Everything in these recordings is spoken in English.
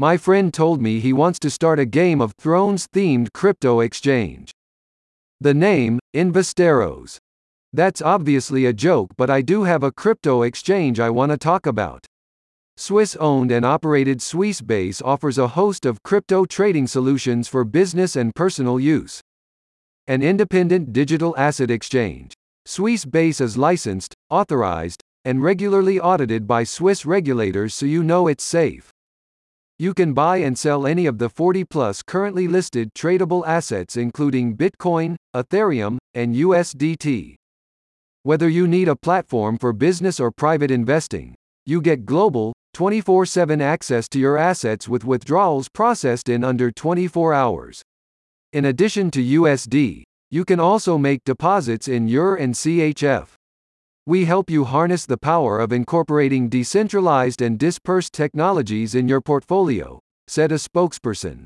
My friend told me he wants to start a Game of Thrones themed crypto exchange. The name, Investeros. That's obviously a joke, but I do have a crypto exchange I want to talk about. Swiss owned and operated Swissbase offers a host of crypto trading solutions for business and personal use. An independent digital asset exchange. Swissbase is licensed, authorized, and regularly audited by Swiss regulators so you know it's safe. You can buy and sell any of the 40 plus currently listed tradable assets, including Bitcoin, Ethereum, and USDT. Whether you need a platform for business or private investing, you get global, 24 7 access to your assets with withdrawals processed in under 24 hours. In addition to USD, you can also make deposits in EUR and CHF. We help you harness the power of incorporating decentralized and dispersed technologies in your portfolio, said a spokesperson.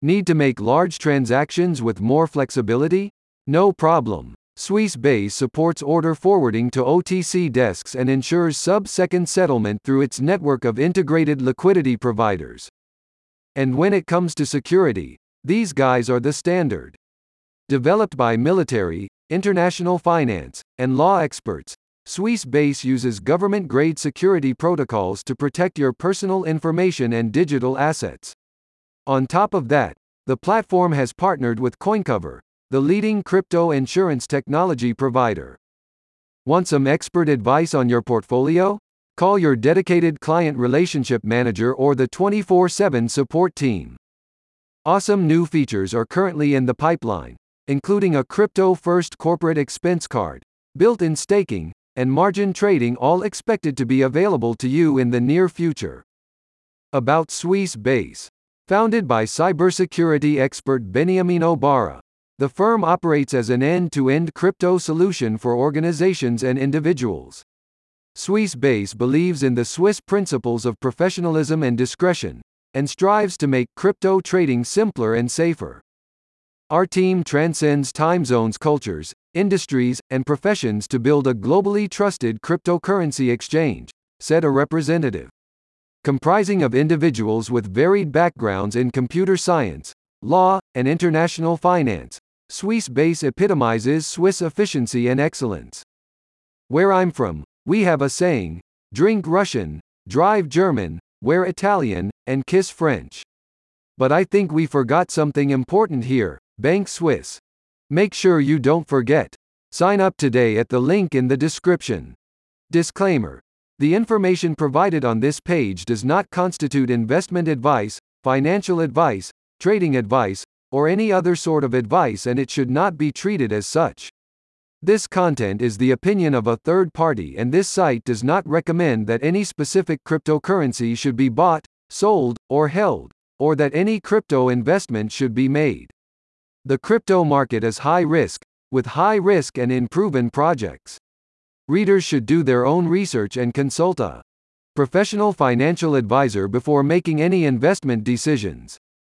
Need to make large transactions with more flexibility? No problem. Swissbase supports order forwarding to OTC desks and ensures sub second settlement through its network of integrated liquidity providers. And when it comes to security, these guys are the standard. Developed by military, international finance, and law experts, Swissbase uses government grade security protocols to protect your personal information and digital assets. On top of that, the platform has partnered with CoinCover, the leading crypto insurance technology provider. Want some expert advice on your portfolio? Call your dedicated client relationship manager or the 24 7 support team. Awesome new features are currently in the pipeline, including a crypto-first corporate expense card, built-in staking, and margin trading all expected to be available to you in the near future. About Swissbase. Founded by cybersecurity expert Beniamino Barra, the firm operates as an end-to-end crypto solution for organizations and individuals. Swissbase believes in the Swiss principles of professionalism and discretion, and strives to make crypto trading simpler and safer. Our team transcends time zones, cultures, industries, and professions to build a globally trusted cryptocurrency exchange, said a representative. Comprising of individuals with varied backgrounds in computer science, law, and international finance, Swissbase epitomizes Swiss efficiency and excellence. Where I'm from, we have a saying drink Russian, drive German, wear Italian, and kiss French. But I think we forgot something important here Bank Swiss. Make sure you don't forget. Sign up today at the link in the description. Disclaimer The information provided on this page does not constitute investment advice, financial advice, trading advice, or any other sort of advice and it should not be treated as such. This content is the opinion of a third party and this site does not recommend that any specific cryptocurrency should be bought, sold, or held, or that any crypto investment should be made. The crypto market is high risk, with high risk and unproven projects. Readers should do their own research and consult a professional financial advisor before making any investment decisions.